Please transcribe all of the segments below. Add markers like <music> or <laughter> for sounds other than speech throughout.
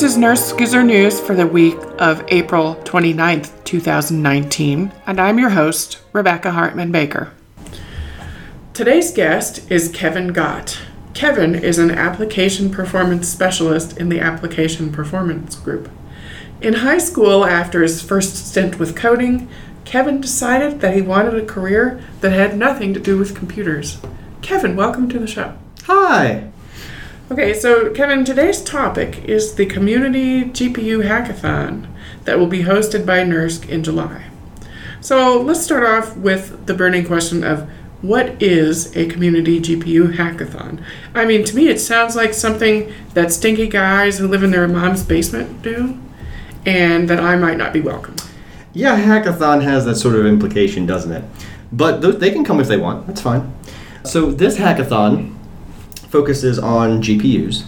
This is NERSC News for the week of April 29th, 2019, and I'm your host, Rebecca Hartman Baker. Today's guest is Kevin Gott. Kevin is an application performance specialist in the Application Performance Group. In high school, after his first stint with coding, Kevin decided that he wanted a career that had nothing to do with computers. Kevin, welcome to the show. Hi. Okay, so Kevin, today's topic is the Community GPU Hackathon that will be hosted by NERSC in July. So let's start off with the burning question of what is a community GPU hackathon? I mean, to me, it sounds like something that stinky guys who live in their mom's basement do, and that I might not be welcome. Yeah, hackathon has that sort of implication, doesn't it? But th- they can come if they want. That's fine. So this hackathon focuses on GPUs.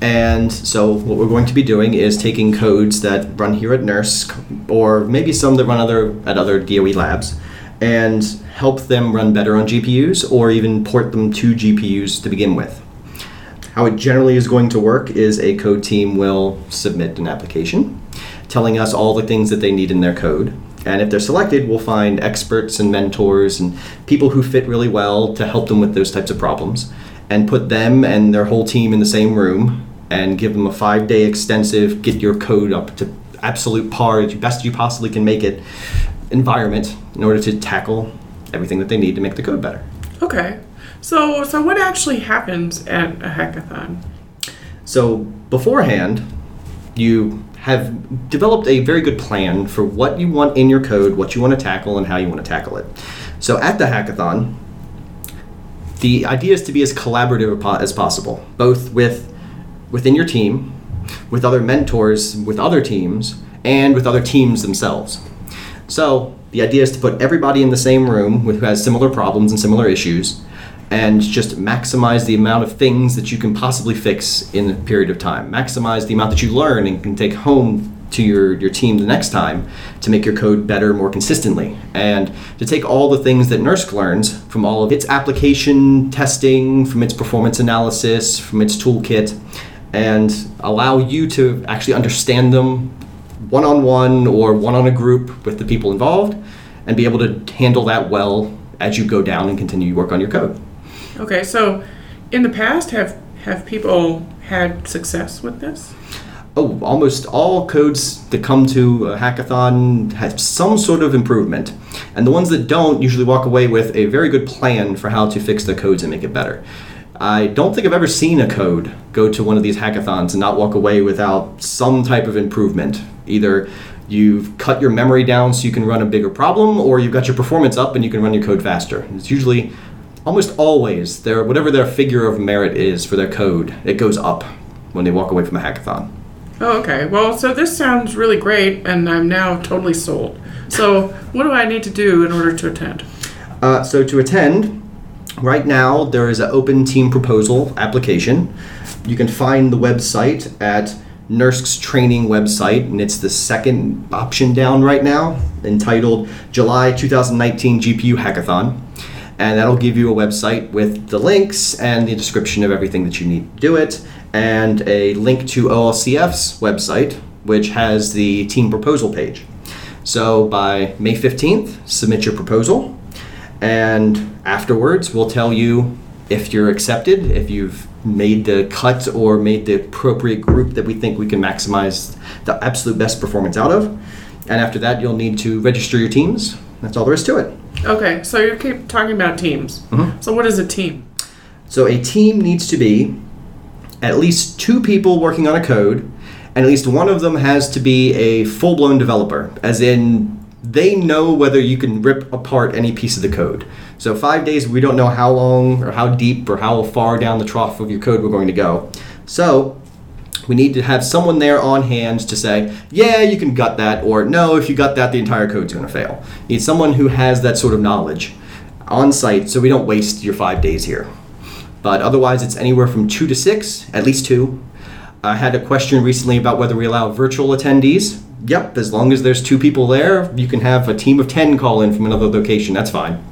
And so what we're going to be doing is taking codes that run here at NERSC, or maybe some that run other at other DOE labs, and help them run better on GPUs, or even port them to GPUs to begin with. How it generally is going to work is a code team will submit an application telling us all the things that they need in their code. And if they're selected, we'll find experts and mentors and people who fit really well to help them with those types of problems and put them and their whole team in the same room and give them a five day extensive, get your code up to absolute par, as best you possibly can make it, environment in order to tackle everything that they need to make the code better. Okay. So, so what actually happens at a hackathon? So beforehand, you have developed a very good plan for what you want in your code, what you want to tackle, and how you want to tackle it. So at the hackathon, the idea is to be as collaborative as possible, both with within your team, with other mentors, with other teams, and with other teams themselves. So the idea is to put everybody in the same room who has similar problems and similar issues, and just maximize the amount of things that you can possibly fix in a period of time. Maximize the amount that you learn and can take home to your, your team the next time to make your code better more consistently. And to take all the things that NERSC learns from all of its application testing, from its performance analysis, from its toolkit, and allow you to actually understand them one on one or one on a group with the people involved and be able to handle that well as you go down and continue to work on your code. Okay, so in the past, have have people had success with this? Oh, almost all codes that come to a hackathon have some sort of improvement. And the ones that don't usually walk away with a very good plan for how to fix the codes and make it better. I don't think I've ever seen a code go to one of these hackathons and not walk away without some type of improvement. Either you've cut your memory down so you can run a bigger problem, or you've got your performance up and you can run your code faster. It's usually almost always their whatever their figure of merit is for their code, it goes up when they walk away from a hackathon. Oh, okay. Well, so this sounds really great, and I'm now totally sold. So, what do I need to do in order to attend? Uh, so to attend, right now there is an open team proposal application. You can find the website at NERSC's training website, and it's the second option down right now, entitled July 2019 GPU Hackathon. And that'll give you a website with the links and the description of everything that you need to do it, and a link to OLCF's website, which has the team proposal page. So by May 15th, submit your proposal, and afterwards, we'll tell you if you're accepted, if you've made the cut or made the appropriate group that we think we can maximize the absolute best performance out of. And after that, you'll need to register your teams. That's all there is to it. Okay, so you keep talking about teams. Mhm. So, what is a team? So a team needs to be at least two people working on a code, and at least one of them has to be a full blown developer, as in they know whether you can rip apart any piece of the code. So five days, we don't know how long or how deep or how far down the trough of your code we're going to go. So we need to have someone there on hand to say, yeah, you can gut that, or no, if you gut that, the entire code's going to fail. You need someone who has that sort of knowledge on site so we don't waste your five days here. But otherwise, it's anywhere from two to six, at least two. I had a question recently about whether we allow virtual attendees. Yep, as long as there's two people there, you can have a team of 10 call in from another location. That's fine.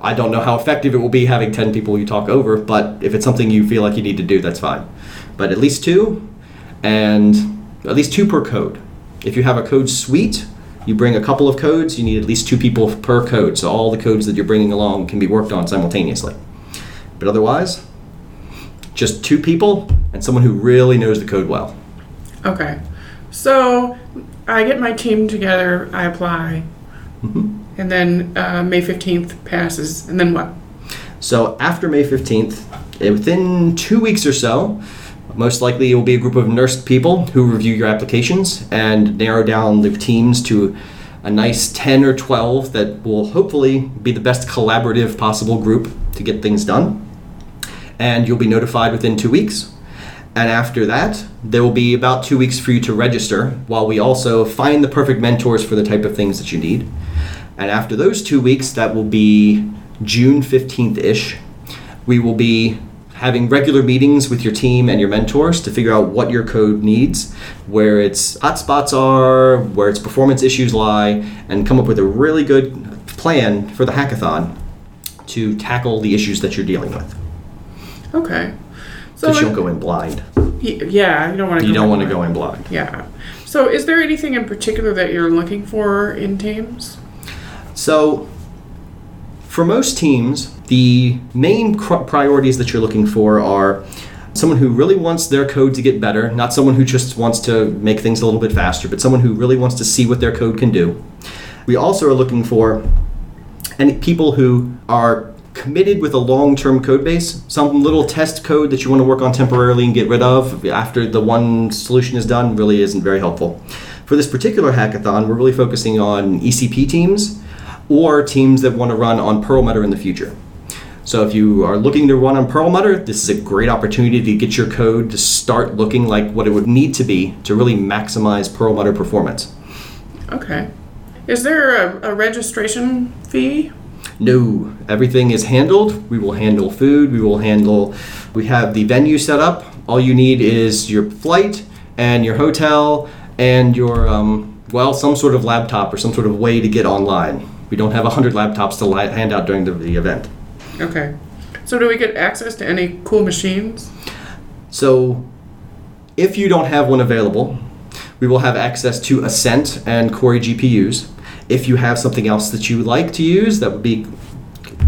I don't know how effective it will be having 10 people you talk over, but if it's something you feel like you need to do, that's fine. But at least two. and at least two per code. If you have a code suite, you bring a couple of codes, you need at least two people per code, so all the codes that you're bringing along can be worked on simultaneously. But otherwise, just two people and someone who really knows the code well. Okay. So I get my team together, I apply, Mhm. and then uh, May 15th passes, and then what? So after May 15th, eh, within two weeks or so, most likely it will be a group of NERSC people who review your applications and narrow down the teams to a nice 10 or 12 that will hopefully be the best collaborative possible group to get things done. And you'll be notified within two weeks. And after that, there will be about two weeks for you to register while we also find the perfect mentors for the type of things that you need. And after those two weeks, that will be June 15th ish, we will be having regular meetings with your team and your mentors to figure out what your code needs, where its hotspots are, where its performance issues lie, and come up with a really good plan for the hackathon to tackle the issues that you're dealing with. Okay. So Because you don't go in blind. y- yeah, you don't want to. You don't want to go in blind. Yeah. So is there anything in particular that you're looking for in teams? So, for most teams, the main cr- priorities that you're looking for are someone who really wants their code to get better, not someone who just wants to make things a little bit faster, but someone who really wants to see what their code can do. We also are looking for any people who are committed with a long-term code base, some little test code that you want to work on temporarily and get rid of after the one solution is done really isn't very helpful. For this particular hackathon, we're really focusing on ECP teams or teams that want to run on Perlmutter in the future. So if you are looking to run on Perlmutter, this is a great opportunity to get your code to start looking like what it would need to be to really maximize Perlmutter performance. Okay. Is there a, a registration fee? No, everything is handled. We will handle food. We will handle. We have the venue set up. All you need is your flight and your hotel and your um, well, some sort of laptop or some sort of way to get online. We don't have a hundred laptops to li- hand out during the, the event. Okay. So do we get access to any cool machines? So, if you don't have one available, we will have access to Ascent and Cori GPUs. If you have something else that you like to use that would be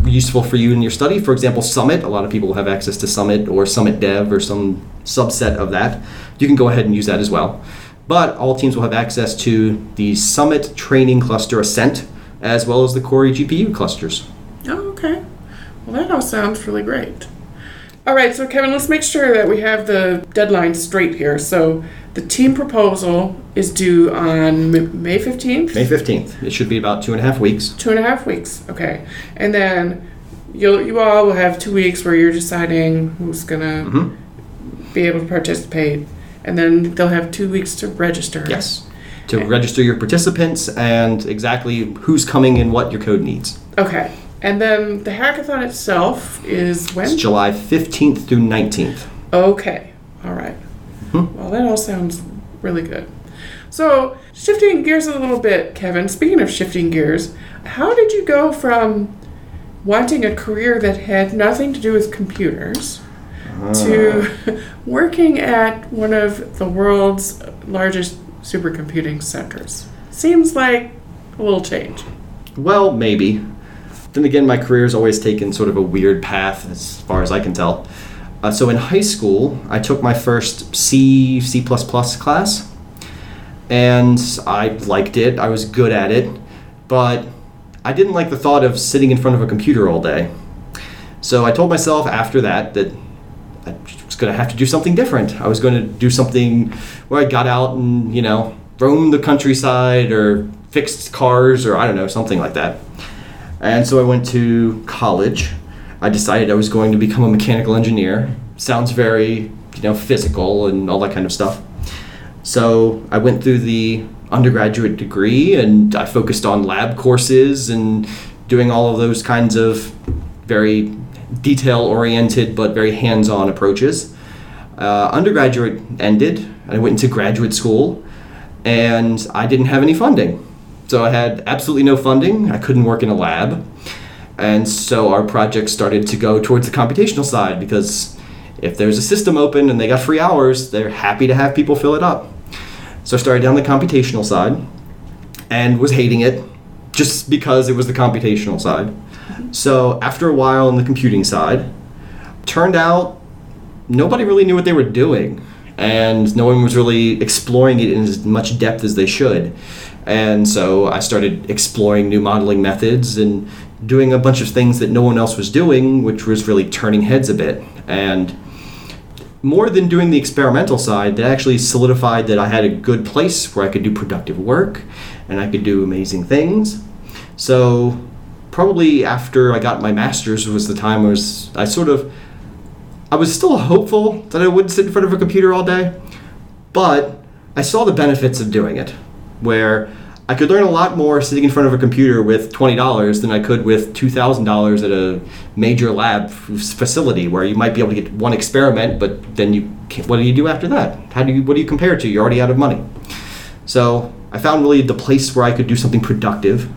useful for you in your study, for example, Summit, a lot of people have access to Summit or Summit Dev or some subset of that. You can go ahead and use that as well. But all teams will have access to the Summit training cluster Ascent as well as the Cori GPU clusters. Oh, okay. Well, that all sounds really great. All right, so Kevin, let's make sure that we have the deadline straight here. So the team proposal is due on M- May 15th? May 15th. It should be about two and a half weeks. Two and a half weeks. Okay. And then you'll, you all will have two weeks where you're deciding who's going to Mhm. be able to participate. And then they'll have two weeks to register. Yes. To register your participants and exactly who's coming and what your code needs. Okay. And then the hackathon itself is when? It's July 15th through 19th. Okay. All right. Mhm. Well, that all sounds really good. So, shifting gears a little bit, Kevin, speaking of shifting gears, how did you go from wanting a career that had nothing to do with computers to <laughs> working at one of the world's largest supercomputing centers? Seems like a little change. Well, maybe. Then again, my career has always taken sort of a weird path as far as I can tell. Uh, so in high school, I took my first C, C++ class, and I liked it. I was good at it, but I didn't like the thought of sitting in front of a computer all day. So I told myself after that that I was going to have to do something different. I was going to do something where I got out and, you know, roamed the countryside or fixed cars or I don't know, something like that. And so I went to college. I decided I was going to become a mechanical engineer. Sounds very, you know, physical and all that kind of stuff. So I went through the undergraduate degree and I focused on lab courses and doing all of those kinds of very detail oriented but very hands on approaches. Uh, undergraduate ended, I went into graduate school, and I didn't have any funding. So I had absolutely no funding, I couldn't work in a lab. And so our project started to go towards the computational side because if there's a system open and they got free hours, they're happy to have people fill it up. So I started down the computational side and was hating it just because it was the computational side. So after a while on the computing side, turned out nobody really knew what they were doing and no one was really exploring it in as much depth as they should. And so I started exploring new modeling methods and doing a bunch of things that no one else was doing, which was really turning heads a bit. And more than doing the experimental side, that actually solidified that I had a good place where I could do productive work and I could do amazing things. So probably after I got my master's was the time I was I sort of I was still hopeful that I wouldn't sit in front of a computer all day, but I saw the benefits of doing it, where I could learn a lot more sitting in front of a computer with twenty dollars than I could with two thousand dollars at a major lab facility, where you might be able to get one experiment, but then you what do you do after that? How do you what do you compare it to? You're already out of money. So I found really the place where I could do something productive.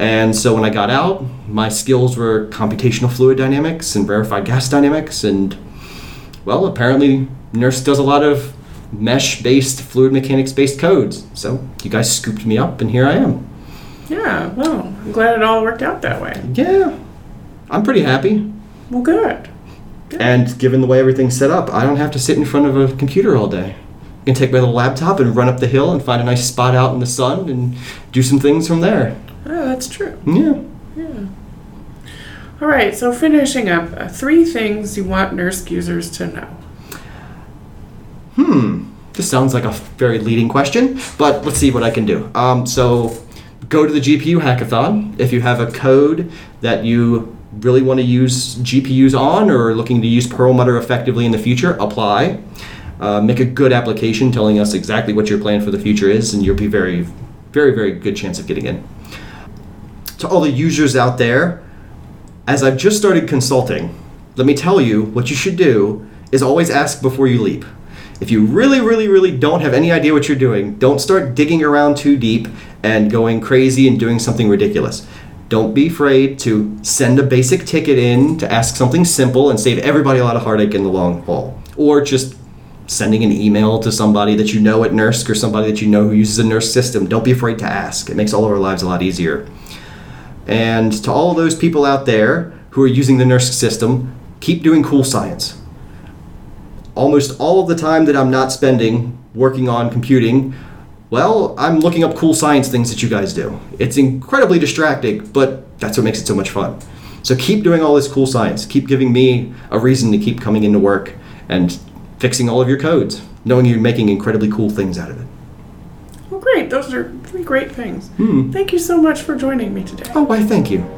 And so when I got out, my skills were computational fluid dynamics and rarefied gas dynamics, and well, apparently NERSC does a lot of mesh-based fluid mechanics-based codes. So you guys scooped me up, and here I am. Yeah, well, I'm glad it all worked out that way. Yeah, I'm pretty happy. Well, good. good. And given the way everything's set up, I don't have to sit in front of a computer all day. I can take my little laptop and run up the hill and find a nice spot out in the sun and do some things from there. Oh, that's true. Yeah. Yeah. All right, so finishing up, uh, three things you want NERSC users to know. Hmm. This sounds like a very leading question, but let's see what I can do. Um, so, go to the GPU hackathon. If you have a code that you really want to use GPUs on or looking to use Perlmutter effectively in the future, apply. Uh, make a good application telling us exactly what your plan for the future is, and you'll be very, very, very good chance of getting in. To all the users out there, as I've just started consulting, let me tell you what you should do is always ask before you leap. If you really, really, really don't have any idea what you're doing, don't start digging around too deep and going crazy and doing something ridiculous. Don't be afraid to send a basic ticket in to ask something simple and save everybody a lot of heartache in the long haul. Or just sending an email to somebody that you know at NERSC or somebody that you know who uses a NERSC system. Don't be afraid to ask. It makes all of our lives a lot easier. And to all those people out there who are using the NERSC system, keep doing cool science almost all of the time that I'm not spending working on computing, well, I'm looking up cool science things that you guys do. It's incredibly distracting, but that's what makes it so much fun. So keep doing all this cool science. Keep giving me a reason to keep coming into work and fixing all of your codes, knowing you're making incredibly cool things out of it. Well, great. Those are three great things. Hmm. Thank you so much for joining me today. Oh, why, thank you.